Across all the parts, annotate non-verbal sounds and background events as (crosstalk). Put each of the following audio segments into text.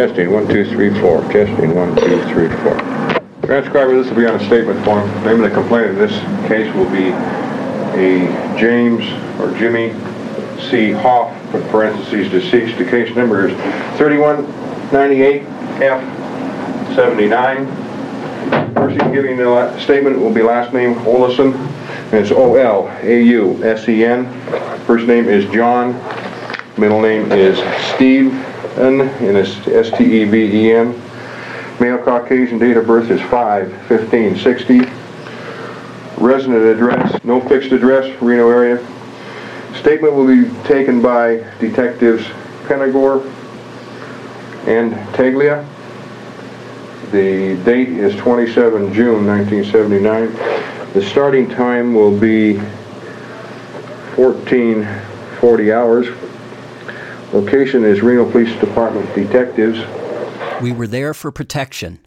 Testing, one, two, three, four. Testing, one, two, three, four. Transcriber, this will be on a statement form. Name of the complainant in this case will be a James or Jimmy C. Hoff, put parentheses, deceased. The case number is 3198F79. Person giving the statement will be last name Olausen, and it's O-L-A-U-S-E-N. First name is John, middle name is Steve, and it's S-T-E-V-E-N. Male Caucasian, date of birth is 5/15/60. Resident address, no fixed address, Reno area. Statement will be taken by Detectives Penagor and Taglia. The date is 27 June 1979. The starting time will be 1440 hours. Location is Reno Police Department Detectives. We were there for protection.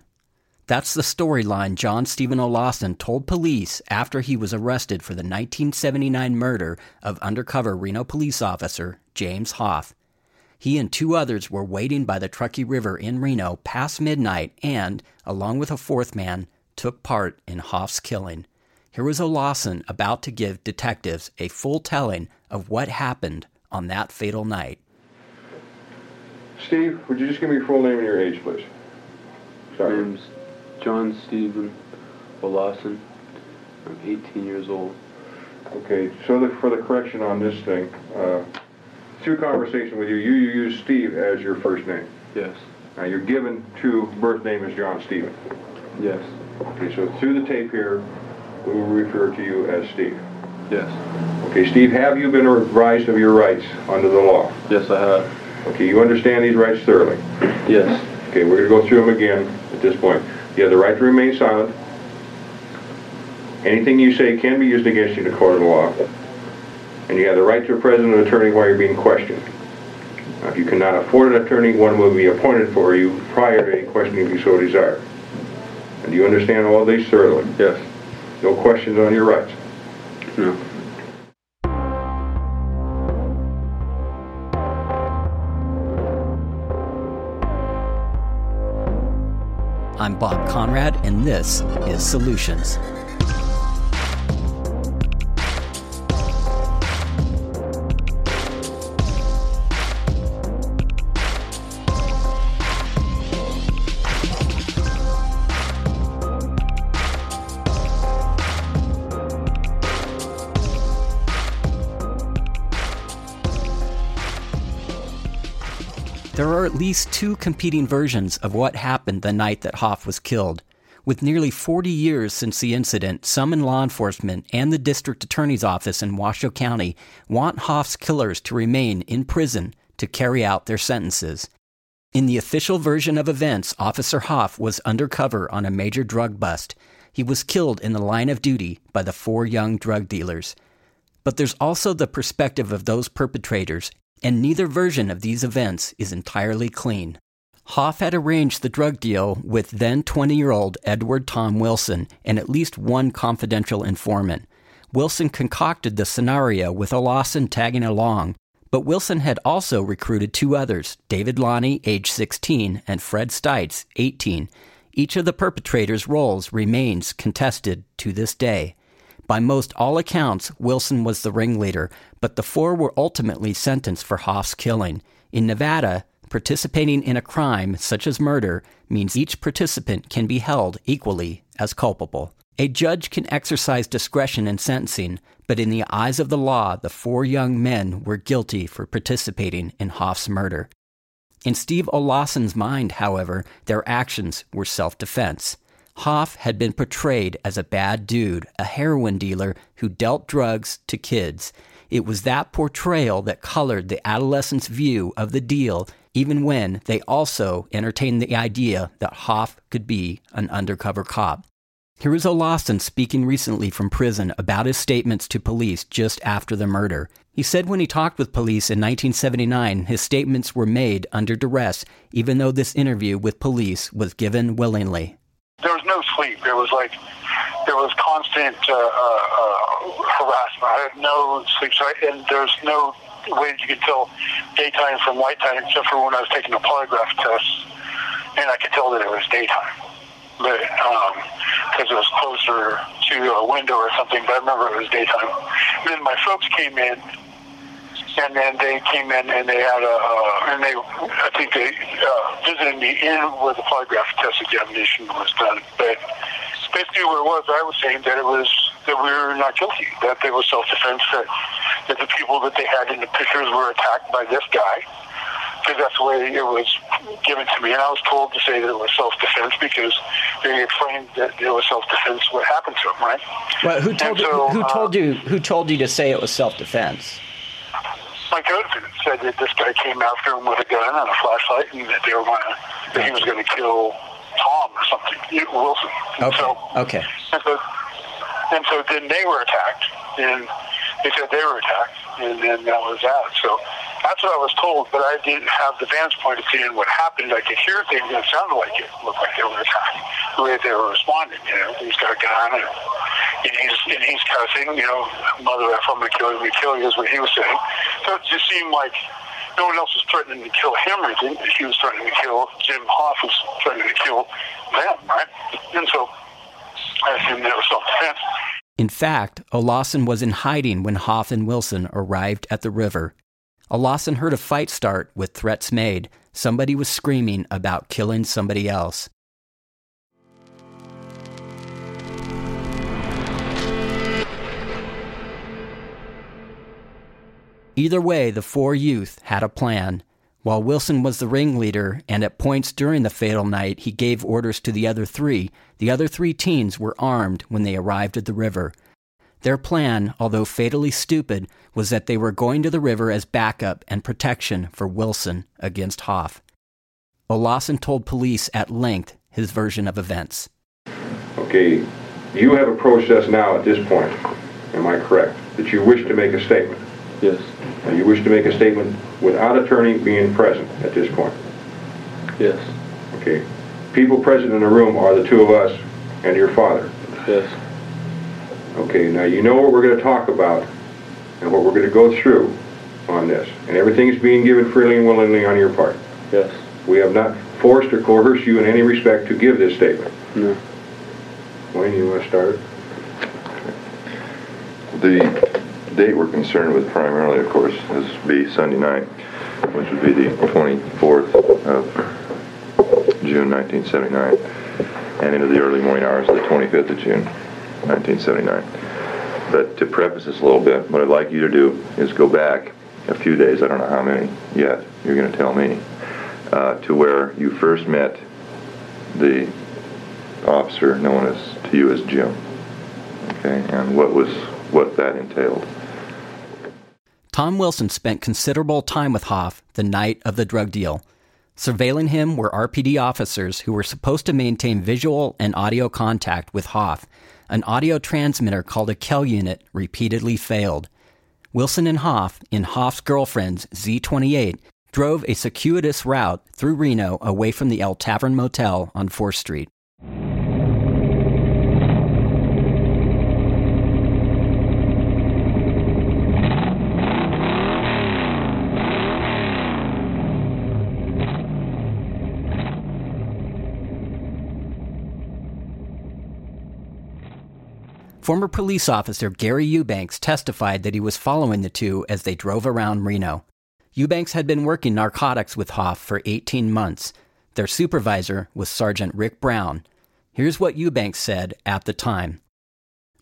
That's the storyline John Steven Olausen told police after he was arrested for the 1979 murder of undercover Reno police officer James Hoff. He and two others were waiting by the Truckee River in Reno past midnight and, along with a fourth man, took part in Hoff's killing. Here was Olausen about to give detectives a full telling of what happened on that fatal night. Steve, would you just give me your full name and your age, please? Sorry. name's John Steven Olausen. I'm 18 years old. Okay, so the, for the correction on this thing, uh, through conversation with you, you, you use Steve as your first name. Yes. Now, you're given true birth name as John Steven. Yes. Okay, so through the tape here, we will refer to you as Steve. Yes. Okay, Steve, have you been advised of your rights under the law? Yes, I have. Okay, you understand these rights thoroughly? Yes. Okay, we're gonna go through them again at this point. You have the right to remain silent. Anything you say can be used against you in a court of law. And you have the right to a president and attorney while you're being questioned. Now, if you cannot afford an attorney, one will be appointed for you prior to any questioning if you so desire. And do you understand all these thoroughly? Yes. No questions on your rights? No. I'm Bob Conrad, and this is Solutions. Least two competing versions of what happened the night that Hoff was killed. With nearly 40 years since the incident, some in law enforcement and the district attorney's office in Washoe County want Hoff's killers to remain in prison to carry out their sentences. In the official version of events, Officer Hoff was undercover on a major drug bust. He was killed in the line of duty by the four young drug dealers. But there's also the perspective of those perpetrators and neither version of these events is entirely clean. Hoff had arranged the drug deal with then 20 year old Edward Tom Wilson and at least one confidential informant. Wilson concocted the scenario with Lawson tagging along, but Wilson had also recruited two others David Lonnie, age 16, and Fred Stites, 18. Each of the perpetrators' roles remains contested to this day. By most all accounts, Wilson was the ringleader, but the four were ultimately sentenced for Hoff's killing. In Nevada, participating in a crime such as murder means each participant can be held equally as culpable. A judge can exercise discretion in sentencing, but in the eyes of the law, the four young men were guilty for participating in Hoff's murder. In Steve Olausen's mind, however, their actions were self defense. Hoff had been portrayed as a bad dude, a heroin dealer who dealt drugs to kids. It was that portrayal that colored the adolescents' view of the deal, even when they also entertained the idea that Hoff could be an undercover cop. Here is Olausen speaking recently from prison about his statements to police just after the murder. He said when he talked with police in 1979, his statements were made under duress, even though this interview with police was given willingly there was no sleep. It was like there was constant uh, uh, uh, harassment. I had no sleep, so I, and there's no way you could tell daytime from nighttime except for when I was taking a polygraph test. And I could tell that it was daytime, but because um, it was closer to a window or something. But I remember it was daytime. And then my folks came in, and then they came in and they had a, uh, and they, I think they uh, visited me in where the polygraph test examination was done. But basically, what it was, I was saying that it was that we were not guilty, that they were self-defense, that, that the people that they had in the pictures were attacked by this guy because that's the way it was given to me. And I was told to say that it was self-defense because they explained that it was self-defense what happened to him, right? Well, who told so, you? Who uh, told you? Who told you to say it was self-defense? My cousin said that this guy came after him with a gun and a flashlight, and that they were going to, that he was going to kill Tom or something, Wilson. And okay. So, okay. And so, and so then they were attacked, and they said they were attacked, and then that was that. So that's what I was told, but I didn't have the vantage point of seeing what happened. I could hear things that sounded like it looked like they were attacking, the way they were responding. You know, he's got a gun and, and he's and he's cussing. You know, mother F, I'm gonna kill you, I'm gonna kill you is what he was saying. So it just seemed like no one else was threatening to kill him or. He was threatening to kill Jim Hoff was threatening to kill them, right? And so I assumed that was self-defense. In fact, Olausen was in hiding when Hoff and Wilson arrived at the river Olausen heard a fight start with threats made. Somebody was screaming about killing somebody else. Either way, the four youth had a plan. While Wilson was the ringleader, and at points during the fatal night he gave orders to the other three, the other three teens were armed when they arrived at the river. Their plan, although fatally stupid, was that they were going to the river as backup and protection for Wilson against Hoff. Olausen told police at length his version of events. Okay, you have approached us now at this point, am I correct, that you wish to make a statement? Yes. And you wish to make a statement without attorney being present at this point? Yes. Okay. People present in the room are the two of us and your father? Yes. Okay, now you know what we're going to talk about and what we're going to go through on this. And everything is being given freely and willingly on your part. Yes. We have not forced or coerced you in any respect to give this statement. No. Wayne, you want to start? The date we're concerned with primarily, of course, is be Sunday night, which would be the 24th of June 1979, and into the early morning hours of the 25th of June. 1979. But to preface this a little bit, what I'd like you to do is go back a few days, I don't know how many yet, you're going to tell me, uh, to where you first met the officer known as to you as Jim. Okay, and what was what that entailed. Tom Wilson spent considerable time with Hoff the night of the drug deal. Surveilling him were RPD officers who were supposed to maintain visual and audio contact with Hoff an audio transmitter called a Kell unit repeatedly failed. Wilson and Hoff, in Hoff's girlfriend's Z28, drove a circuitous route through Reno away from the El Tavern Motel on 4th Street. Former police officer Gary Eubanks testified that he was following the two as they drove around Reno. Eubanks had been working narcotics with Hoff for 18 months. Their supervisor was Sergeant Rick Brown. Here's what Eubanks said at the time.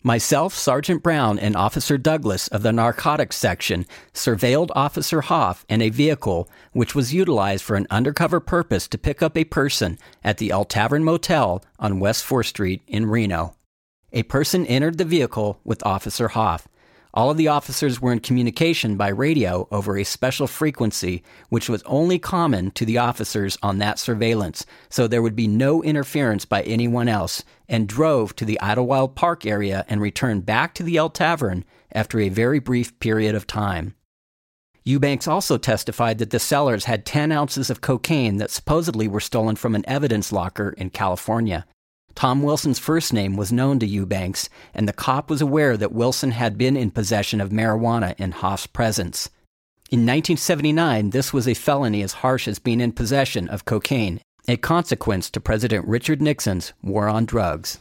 Myself, Sergeant Brown, and Officer Douglas of the narcotics section surveilled Officer Hoff in a vehicle which was utilized for an undercover purpose to pick up a person at the El Tavern Motel on West 4th Street in Reno. A person entered the vehicle with Officer Hoff. All of the officers were in communication by radio over a special frequency, which was only common to the officers on that surveillance, so there would be no interference by anyone else, and drove to the Idlewild Park area and returned back to the El Tavern after a very brief period of time. Eubanks also testified that the sellers had 10 ounces of cocaine that supposedly were stolen from an evidence locker in California. Tom Wilson's first name was known to Eubanks, and the cop was aware that Wilson had been in possession of marijuana in Hoff's presence. In 1979, this was a felony as harsh as being in possession of cocaine, a consequence to President Richard Nixon's war on drugs.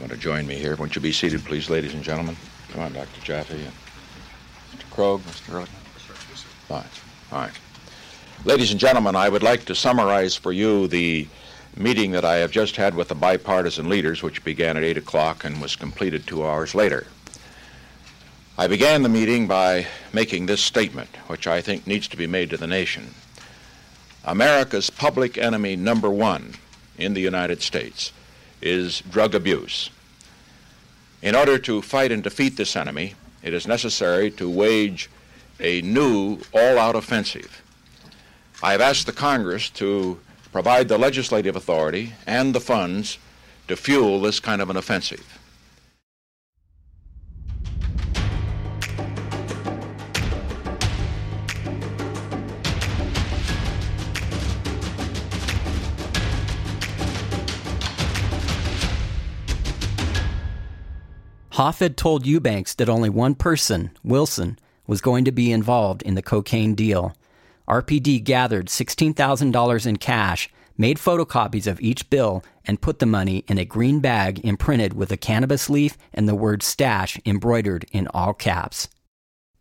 you want to join me here? Won't you be seated, please, ladies and gentlemen? Come on, Dr. Jaffe Mr. Krogh, Mr. Ehrlich. Fine. All right. Ladies and gentlemen, I would like to summarize for you the meeting that I have just had with the bipartisan leaders, which began at 8 o'clock and was completed two hours later. I began the meeting by making this statement, which I think needs to be made to the nation. America's public enemy number one in the United States is drug abuse. In order to fight and defeat this enemy, it is necessary to wage a new all out offensive. I have asked the Congress to provide the legislative authority and the funds to fuel this kind of an offensive. Hoff told Eubanks that only one person, Wilson, was going to be involved in the cocaine deal. RPD gathered $16,000 in cash, made photocopies of each bill, and put the money in a green bag imprinted with a cannabis leaf and the word stash embroidered in all caps.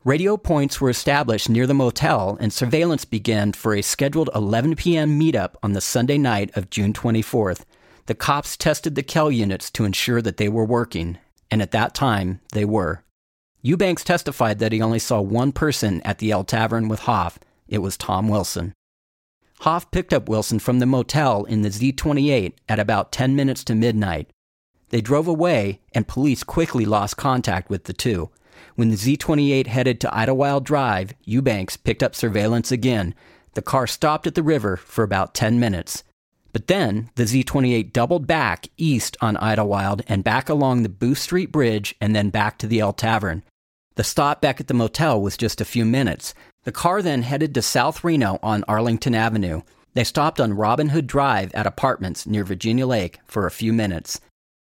Radio points were established near the motel, and surveillance began for a scheduled 11 p.m. meetup on the Sunday night of June 24th. The cops tested the Kell units to ensure that they were working, and at that time, they were. Eubanks testified that he only saw one person at the El Tavern with Hoff. It was Tom Wilson. Hoff picked up Wilson from the motel in the Z 28 at about 10 minutes to midnight. They drove away, and police quickly lost contact with the two. When the Z 28 headed to Idlewild Drive, Eubanks picked up surveillance again. The car stopped at the river for about 10 minutes. But then the Z 28 doubled back east on Idlewild and back along the Booth Street Bridge and then back to the El Tavern. The stop back at the motel was just a few minutes. The car then headed to South Reno on Arlington Avenue. They stopped on Robin Hood Drive at apartments near Virginia Lake for a few minutes.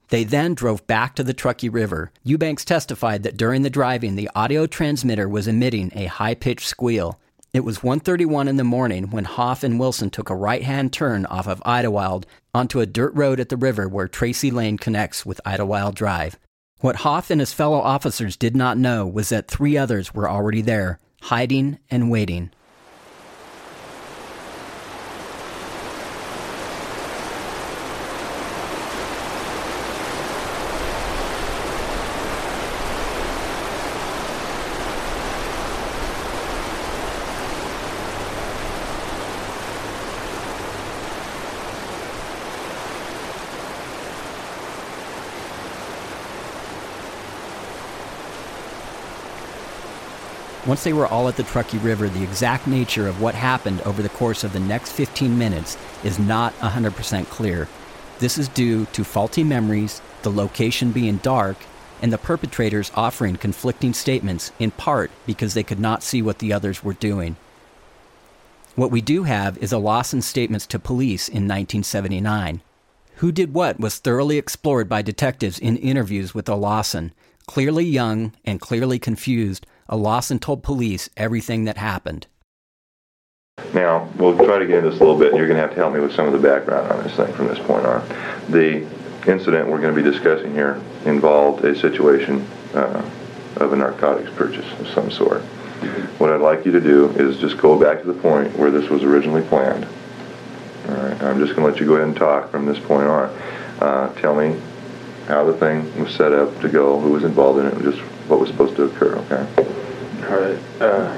They then drove back to the Truckee River. Eubanks testified that during the driving, the audio transmitter was emitting a high pitched squeal. It was 1:31 in the morning when Hoff and Wilson took a right-hand turn off of Idlewild onto a dirt road at the river where Tracy Lane connects with Idlewild Drive. What Hoff and his fellow officers did not know was that three others were already there, hiding and waiting. Once they were all at the Truckee River, the exact nature of what happened over the course of the next 15 minutes is not 100% clear. This is due to faulty memories, the location being dark, and the perpetrators offering conflicting statements, in part because they could not see what the others were doing. What we do have is Olausen statements to police in 1979. Who did what was thoroughly explored by detectives in interviews with Lawson. Clearly young and clearly confused, Lawson told police everything that happened. Now, we'll try to get into this a little bit, and you're going to have to help me with some of the background on this thing from this point on. The incident we're going to be discussing here involved a situation uh, of a narcotics purchase of some sort. What I'd like you to do is just go back to the point where this was originally planned. All right, I'm just going to let you go ahead and talk from this point on. Uh, tell me how the thing was set up to go, who was involved in it, just what was supposed to occur, okay? All right. Uh,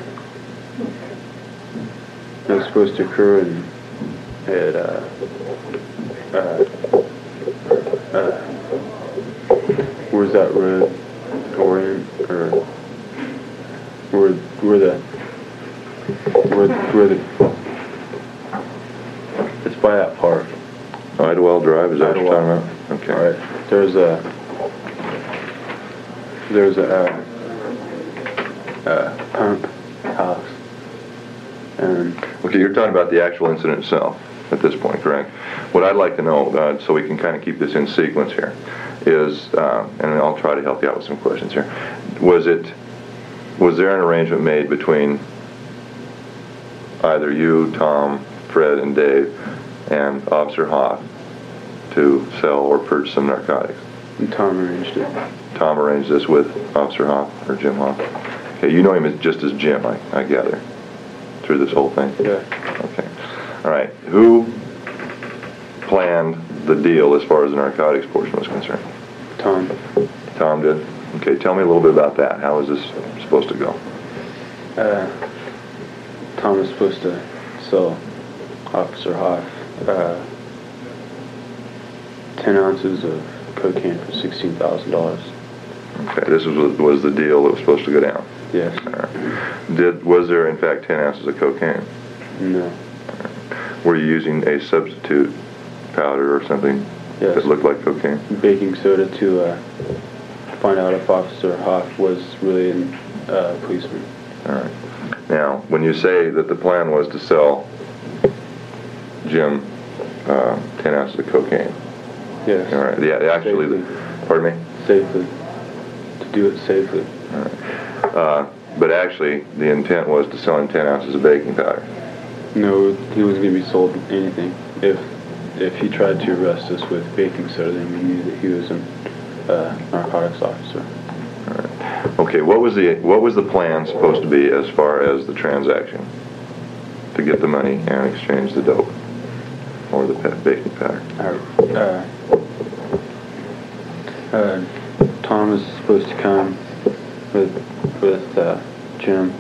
it was supposed to occur in, at, uh, uh, uh, where's that road? Orient, or where, where the, where, where the, it's by that park. Idlewild Drive, is that what you're talking about? Okay. All right. There's a, there's a, uh, uh, pump house. And Okay, you're talking about the actual incident itself at this point, correct? What I'd like to know, uh, so we can kind of keep this in sequence here, is, uh, and I'll try to help you out with some questions here. Was it, was there an arrangement made between either you, Tom, Fred, and Dave, and Officer Hoff to sell or purchase some narcotics. And Tom arranged it. Tom arranged this with Officer Hoff or Jim Hoff. Okay, you know him as, just as Jim, I, I gather, through this whole thing. Yeah. Okay. All right. Who planned the deal as far as the narcotics portion was concerned? Tom. Tom did. Okay. Tell me a little bit about that. How is this supposed to go? Uh, Tom was supposed to sell Officer Hoff uh, 10 ounces of cocaine for $16,000. Okay. This was was the deal that was supposed to go down. Yes. Right. Did was there in fact 10 ounces of cocaine? No. Were you using a substitute powder or something Yes. that looked like cocaine? Baking soda to uh, find out if Officer Hoff was really a uh, policeman. All right. Now, when you say that the plan was to sell Jim uh, 10 ounces of cocaine, Yes. all right, yeah, actually, the, pardon me? Safely. To do it safely. Uh, but actually, the intent was to sell him 10 ounces of baking powder. No, he wasn't going to be sold anything. If if he tried to arrest us with baking soda, then we knew that he was a uh, narcotics officer. Okay, what was the what was the plan supposed to be as far as the transaction to get the money and exchange the dope or the baking powder? Uh, Tom was supposed to come with with uh, Jim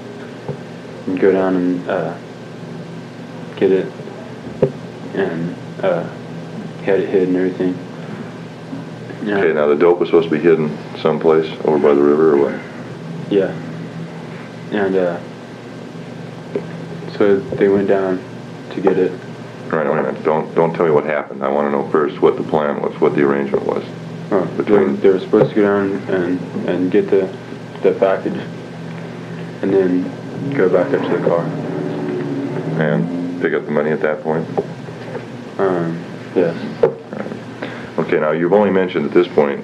and go down and uh, get it, and uh, he had it hid and everything. Yeah. Okay, now the dope was supposed to be hidden someplace over by the river or what? Yeah. And uh, so they went down to get it. All right, wait a minute. Don't don't tell me what happened. I want to know first what the plan was, what the arrangement was. Oh, Between- they, were supposed to go down and, and get the, the package and then go back up to the car. And pick up the money at that point. Um, yes. Okay, now you've only mentioned at this point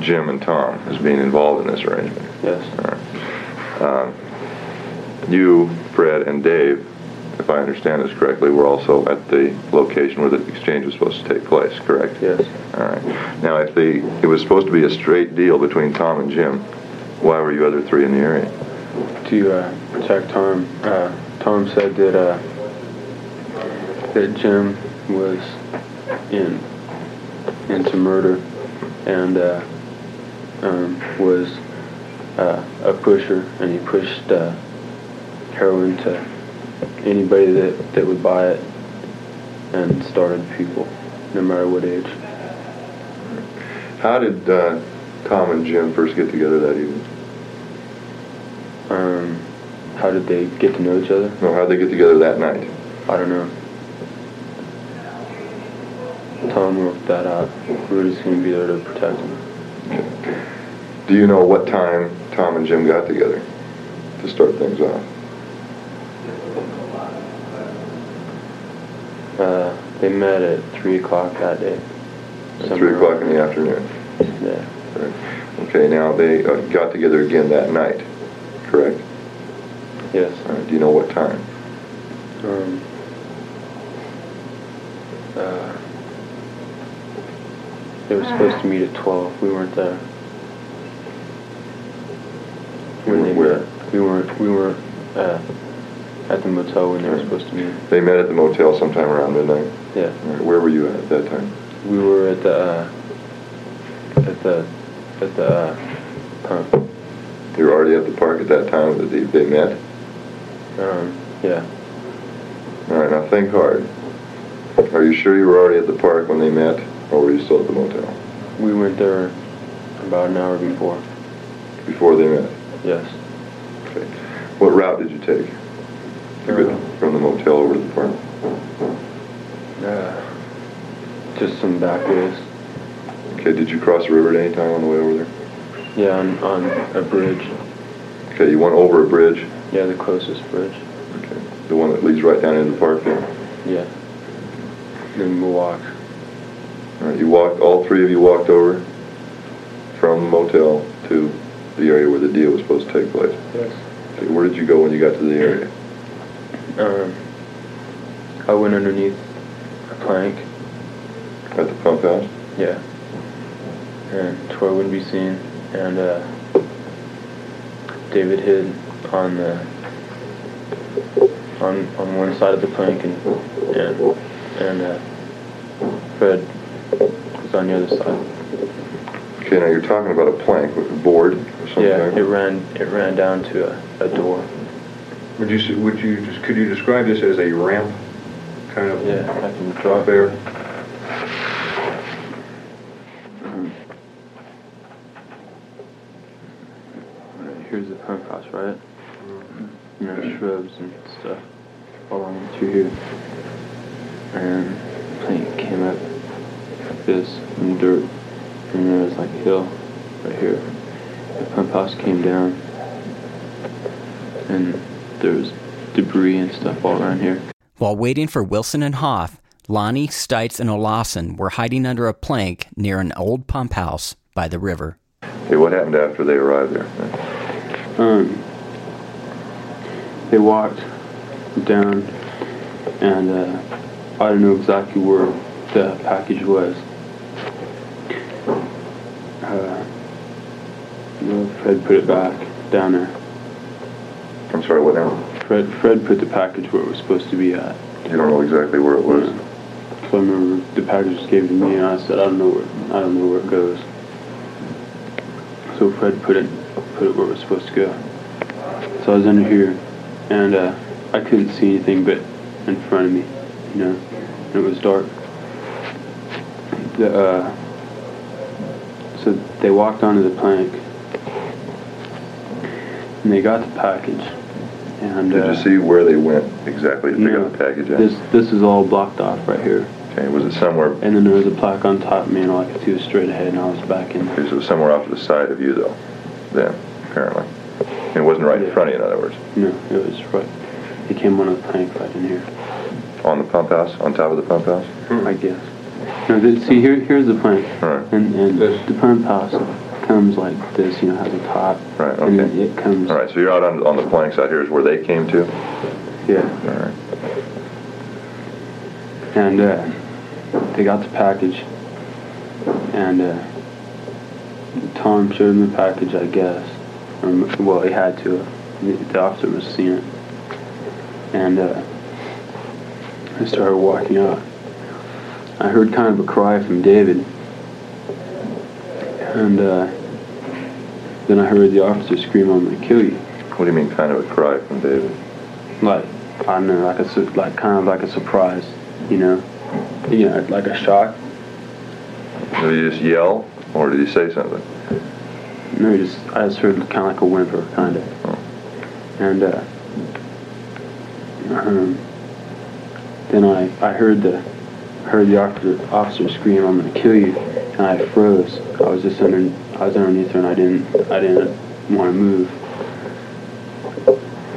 Jim and Tom as being involved in this arrangement. Yes. Um, you, Fred, and Dave, if I understand this correctly, we're also at the location where the exchange was supposed to take place, correct? Yes. All right. Now, if the it was supposed to be a straight deal between Tom and Jim, why were you other three in the area? To uh, protect Tom, uh, Tom said that uh, that Jim was in into murder and uh, um, was uh, a pusher, and he pushed uh, heroin to anybody that, that would buy it and started people, no matter what age. How did uh, Tom and Jim first get together that evening? Um, how did they get to know each other? No, how did they get together that night? I don't know. Tom worked that out. We were just going to be there to protect him. Do you know what time Tom and Jim got together to start things off? Uh, they met at 3 o'clock that day. At three o'clock in the afternoon. there. Right. Okay, now they uh, got together again that night, correct? Yes. All right, do you know what time? Um, uh, they were supposed to meet at 12. We weren't there. You they weren't met. We weren't, we weren't uh, at the motel when they were supposed to meet. They met at the motel sometime around midnight. Yeah. Where were you at at that time? We were at the, uh, at the, at the, uh, pump. You were already at the park at that time that they, they met? Um, yeah. All right, now think hard. Are you sure you were already at the park when they met, or were you still at the motel? We went there about an hour before. Before they met? Yes. Okay. What route did you take? Get from the motel over to the park? Uh, just some back ways. Okay, did you cross the river at any time on the way over there? Yeah, on, on a bridge. Okay, you went over a bridge, Yeah, the closest bridge. okay, the one that leads right down into the park there. Yeah. Then we walk. All right, you walked, all three of you walked over from the motel to the area where the deal was supposed to take place. Yes. Okay, where did you go when you got to the area? Um, I went underneath a plank. At the pump house? Yeah. And Troy wouldn't be seen, and uh, David hid on the on on one side of the plank, and and and uh, Fred was on the other side. Okay, now you're talking about a plank with a board or something? Yeah, it ran it ran down to a, a door. Would you, would you, just could you describe this as a ramp, kind of? Yeah, I can Up drop there? Right, here's the pump house, right? You know, shrubs and stuff all along through here. And the plane came up like this from dirt. And there was like a hill right here. The pump house came down. And there was debris and stuff all around here. While waiting for Wilson and Hoff, Lonnie, Stites, and Olausen were hiding under a plank near an old pump house by the river. Okay, what happened after they arrived there? Um, they walked down, and uh, I don't know exactly where the package was. Uh, Fred put it back down there. I'm sorry, what now? Fred, Fred put the package where it was supposed to be at. You don't know exactly where it was? So I remember the package just gave it to me, and I said, I don't know where, I don't know where it goes. So Fred put it, put it where it was supposed to go. So I was under here, and uh, I couldn't see anything but in front of me, you know, and it was dark. The, uh, so they walked onto the plank, and they got the package, and Did uh, you see where they went exactly to pick no, up the package at? This this is all blocked off right here. Okay, was it somewhere, And then there was a plaque on top of me, and all I could see was straight ahead, and I was back in. it was somewhere off to the side of you though, then, apparently? It wasn't right in front of you, in other words? No, it was right. He came on a plank right in here, On the pump house, on top of the pump house? I guess. No, th see, here, here's the plank. Right. And, and This. the pump house comes like this, you know, has a top. Right, And it comes. All right, so you're out on, on the planks out here is where they came to? Yeah. All right. And uh, they got the package, and uh, Tom showed him the package, I guess. Or, well, he had to. The, the officer was seeing it. And uh, I started walking out. I heard kind of a cry from David. And uh, then I heard the officer scream, I'm going to kill you. What do you mean, kind of a cry from David? Like, I don't know, like a, like kind of like a surprise, you know? You know, like a shock. Did he just yell, or did he say something? I just heard kind of like a whimper, kind of. And uh, um, then I I heard the heard the officer officer scream, "I'm gonna kill you!" And I froze. I was just under I was underneath her, and I didn't I didn't want to move.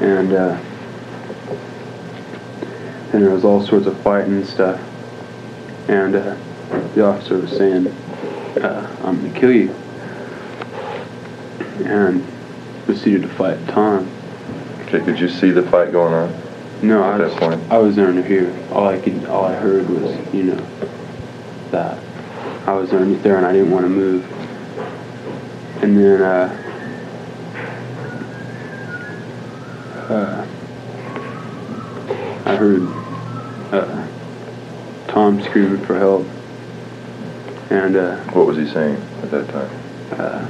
And uh, then there was all sorts of fighting and stuff. And uh, the officer was saying, uh, "I'm gonna kill you." And proceeded to fight Tom. Okay, could you see the fight going on? No, At I that was, point? I was there to hear. All I could, all I heard was, you know, that I was underneath there and I didn't want to move. And then, uh, uh, I heard uh, Tom screaming for help, and uh, What was he saying at that time? uh,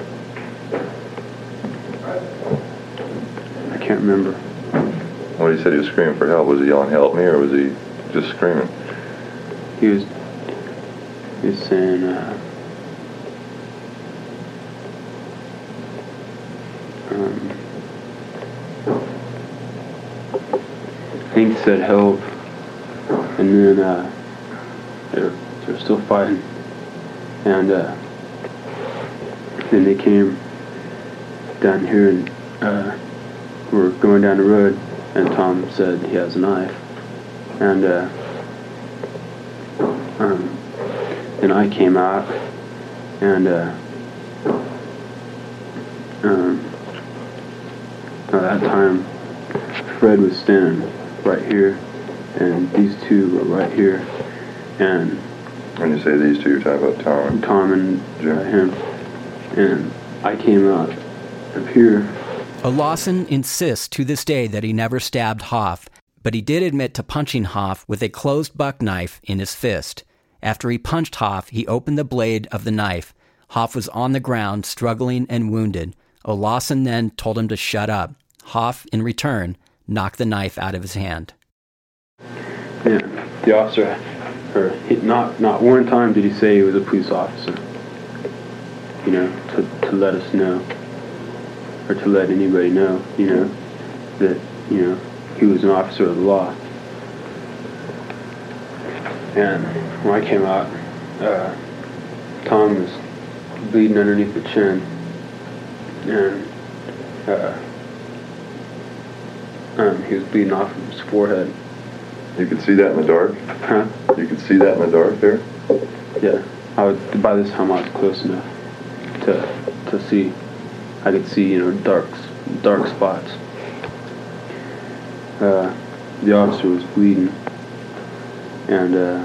can't remember. When he said he was screaming for help, was he yelling, help me, or was he just screaming? He was, he was saying, uh, um, I think he said help, and then uh, they were, they were still fighting, and uh, then they came down here and uh, were going down the road, and Tom said he has a knife, and uh, um, then I came out, and uh, um, at that time, Fred was standing right here, and these two were right here, and When you say these two, you're talking about Tom. Tom and uh, him, and I came out up here. Olausen insists to this day that he never stabbed Hoff, but he did admit to punching Hoff with a closed buck knife in his fist. After he punched Hoff, he opened the blade of the knife. Hoff was on the ground, struggling and wounded. Oh, Olausen then told him to shut up. Hoff, in return, knocked the knife out of his hand. And the officer, or not not one time did he say he was a police officer. You know, to to let us know, or to let anybody know, you know, that you know he was an officer of the law. And when I came out, uh, Tom was bleeding underneath the chin, and uh, um, he was bleeding off of his forehead. You could see that in the dark? Huh? You could see that in the dark there? Yeah, I was, by this time I was close enough to to see. I could see, you know, dark dark spots. Uh, the officer was bleeding, and uh,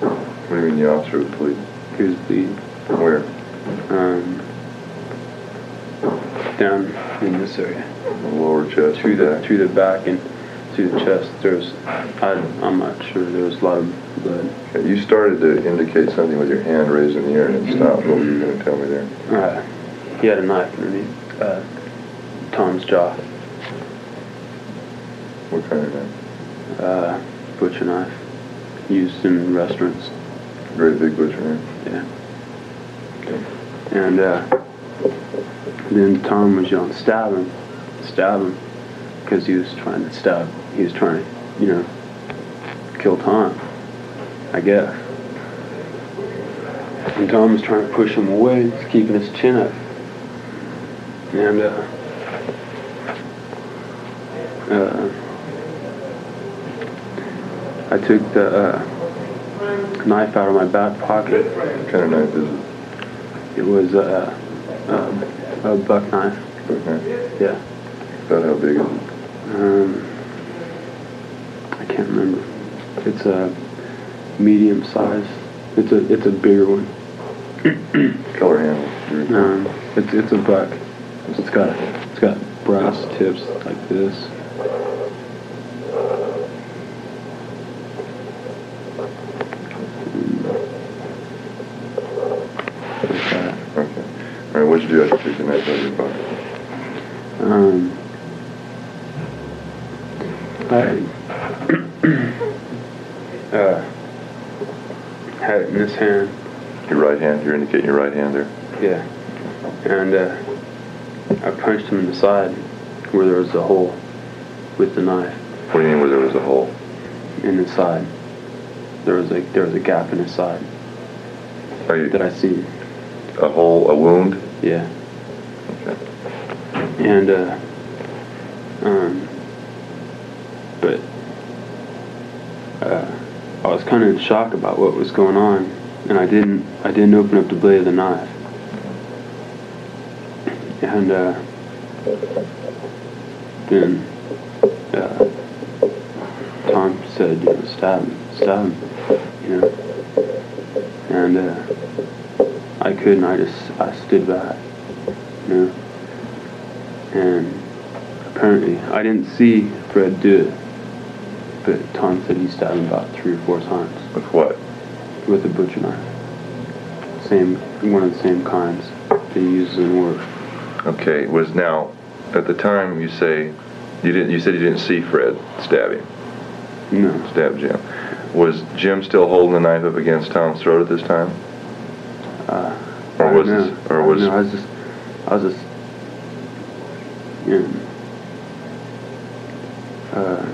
What do you mean the officer was bleeding? he was bleeding Where? um, down in this area, The lower chest? through the back? through the back and through the chest. There was, I, I'm not sure. There was a lot of blood. Okay, You started to indicate something with your hand raised in the air and it stopped. What were you going to tell me there? Uh, he had a knife underneath uh, Tom's jaw. What kind of knife? uh, butcher knife used in restaurants. Great big butcher knife? Yeah. Okay. And uh, then Tom was yelling, "Stab him! Stab him!" Because he was trying to stab. He was trying to, you know, kill Tom. I guess. And Tom was trying to push him away, he's keeping his chin up. And uh, uh, I took the uh, knife out of my back pocket. What kind of knife is it? It was a, a, a buck knife. Buck knife? Yeah. About how big is it? Um, I can't remember. It's a medium size. It's a it's a bigger one. Color handle? Um, it's it's a buck. It's got it's got brass tips like this. Like that. Okay. All right, what'd you do after you took the knife out of your pocket? Um, I (coughs) uh, had it in this hand, Your right hand? You're indicating your right hand there? yeah, and uh, I punched him in the side where there was a hole with the knife What do you mean where there was a hole? in the side. There was a there was a gap in his side Are you, that I see. a hole, a wound? Yeah, Okay. and uh, um, but uh, I was kind of in shock about what was going on, and I didn't I didn't open up the blade of the knife, and uh, then uh, Tom said, you know, stab him, stab him, you know, and uh, I couldn't. I just I stood back, you know, and apparently I didn't see Fred do it, but Tom said he stabbed him about three or four times With what? with a butcher knife. Same, one of the same kinds that he uses in work. Okay, was now, at the time you say, you didn't, you said you didn't see Fred stab him, No, stab Jim. Was Jim still holding the knife up against Tom's throat at this time? uh, Or was don't this- know. or was- know. I was just, I was just, you know, uh,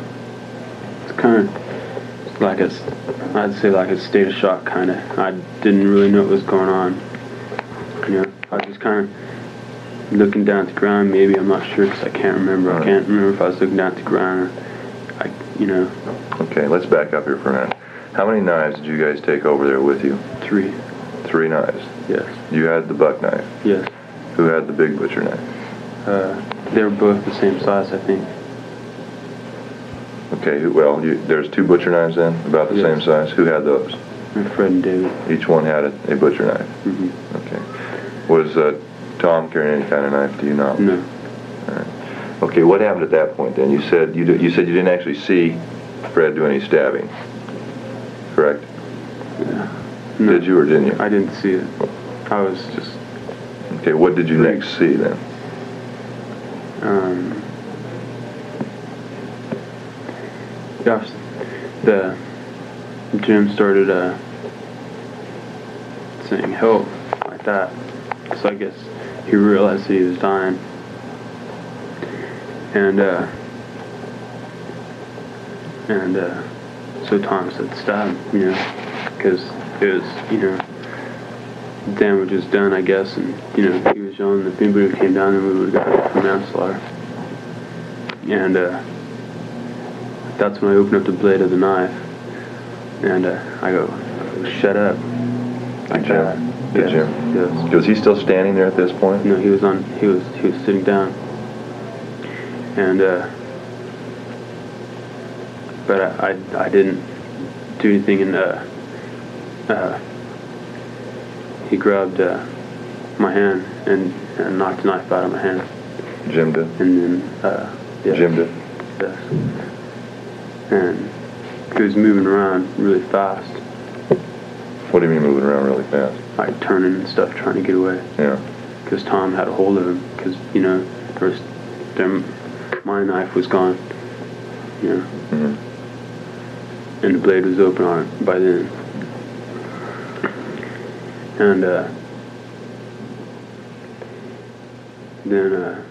it's kind of like a, I'd say like a state of shock kind of. I didn't really know what was going on. You know, I was just kind of looking down at the ground. Maybe I'm not sure because I can't remember. I can't remember if I was looking down at the ground or, I, you know, Okay, let's back up here for a minute. How many knives did you guys take over there with you? three. Three knives. Yes, You had the buck knife. yes. Who had the big butcher knife? Uh, they were both the same size, I think. Okay, well, you, there's two butcher knives then, about the Yes. same size? Who had those? Fred and David. Each one had a, a butcher knife? Mm-hmm. Okay. Was uh, Tom carrying any kind of knife? Do you know? No. Okay, what happened at that point then? You said you, d- you said you didn't actually see Fred do any stabbing, correct? Yeah. no. Did you or didn't you? I didn't see it. I was just Okay, what did you next see then? um, gosh, the Jim started uh, saying help like that. So I guess he realized that he was dying, and uh, and uh, so Tom said him, you know, because it was you know damage was done, I guess, and you know he was young. If anybody came down, then we would have got it for manslaughter. And uh, that's when I opened up the blade of the knife, and uh, I go, "Shut up!" Like that. Did yes. Jim? Yes. Was he still standing there at this point? No, he was on. He was he was sitting down, and uh, but I, I I didn't do anything, and uh, uh, he grabbed uh, my hand and, and knocked the knife out of my hand, Jim did. and then uh, yeah, Jim did. yes, and he was moving around really fast, What do you mean moving around really fast? like turning and stuff, trying to get away. Yeah. because Tom had a hold of him because you know there was there, my knife was gone you know Mhm. and the blade was open on it by then and uh, then uh,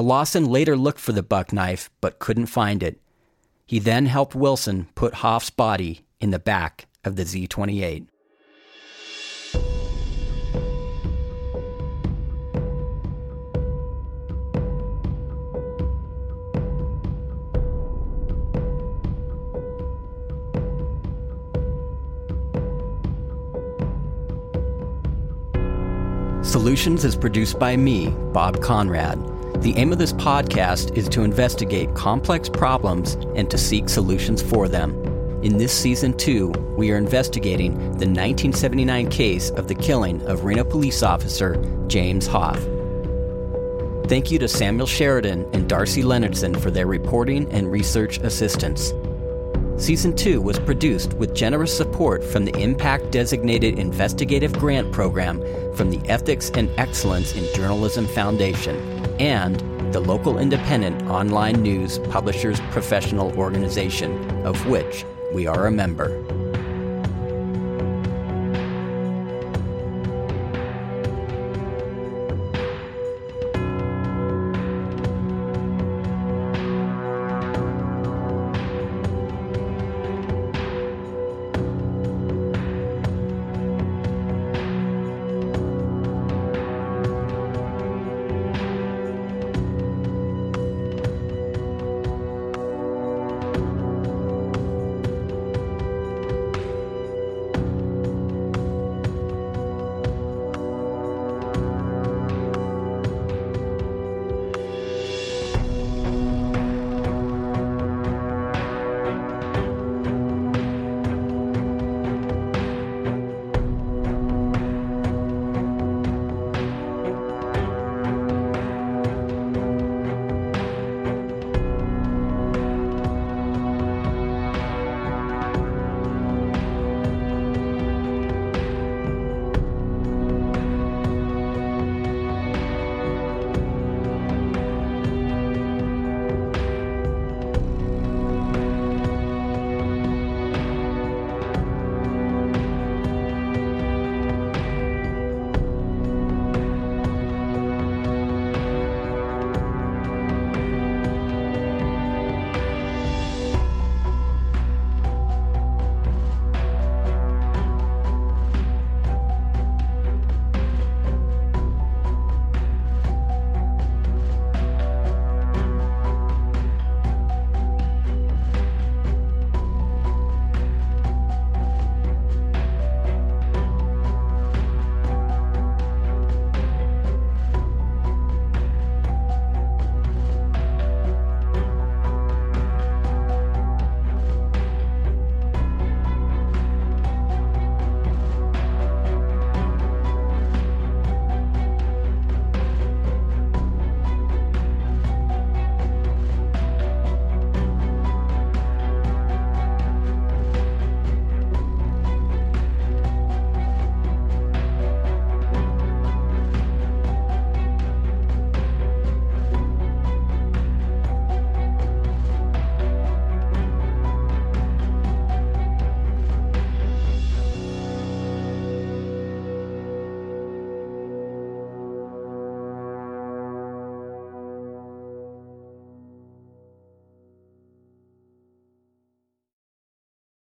Olausen later looked for the buck knife but couldn't find it. He then helped Wilson put Hoff's body in the back of the Z 28. Solutions is produced by me, Bob Conrad. The aim of this podcast is to investigate complex problems and to seek solutions for them. In this season two, we are investigating the 1979 case of the killing of Reno police officer James Hoff. Thank you to Samuel Sheridan and Darcy Leonardson for their reporting and research assistance. Season 2 was produced with generous support from the Impact Designated Investigative Grant Program from the Ethics and Excellence in Journalism Foundation and the local independent online news publishers professional organization, of which we are a member.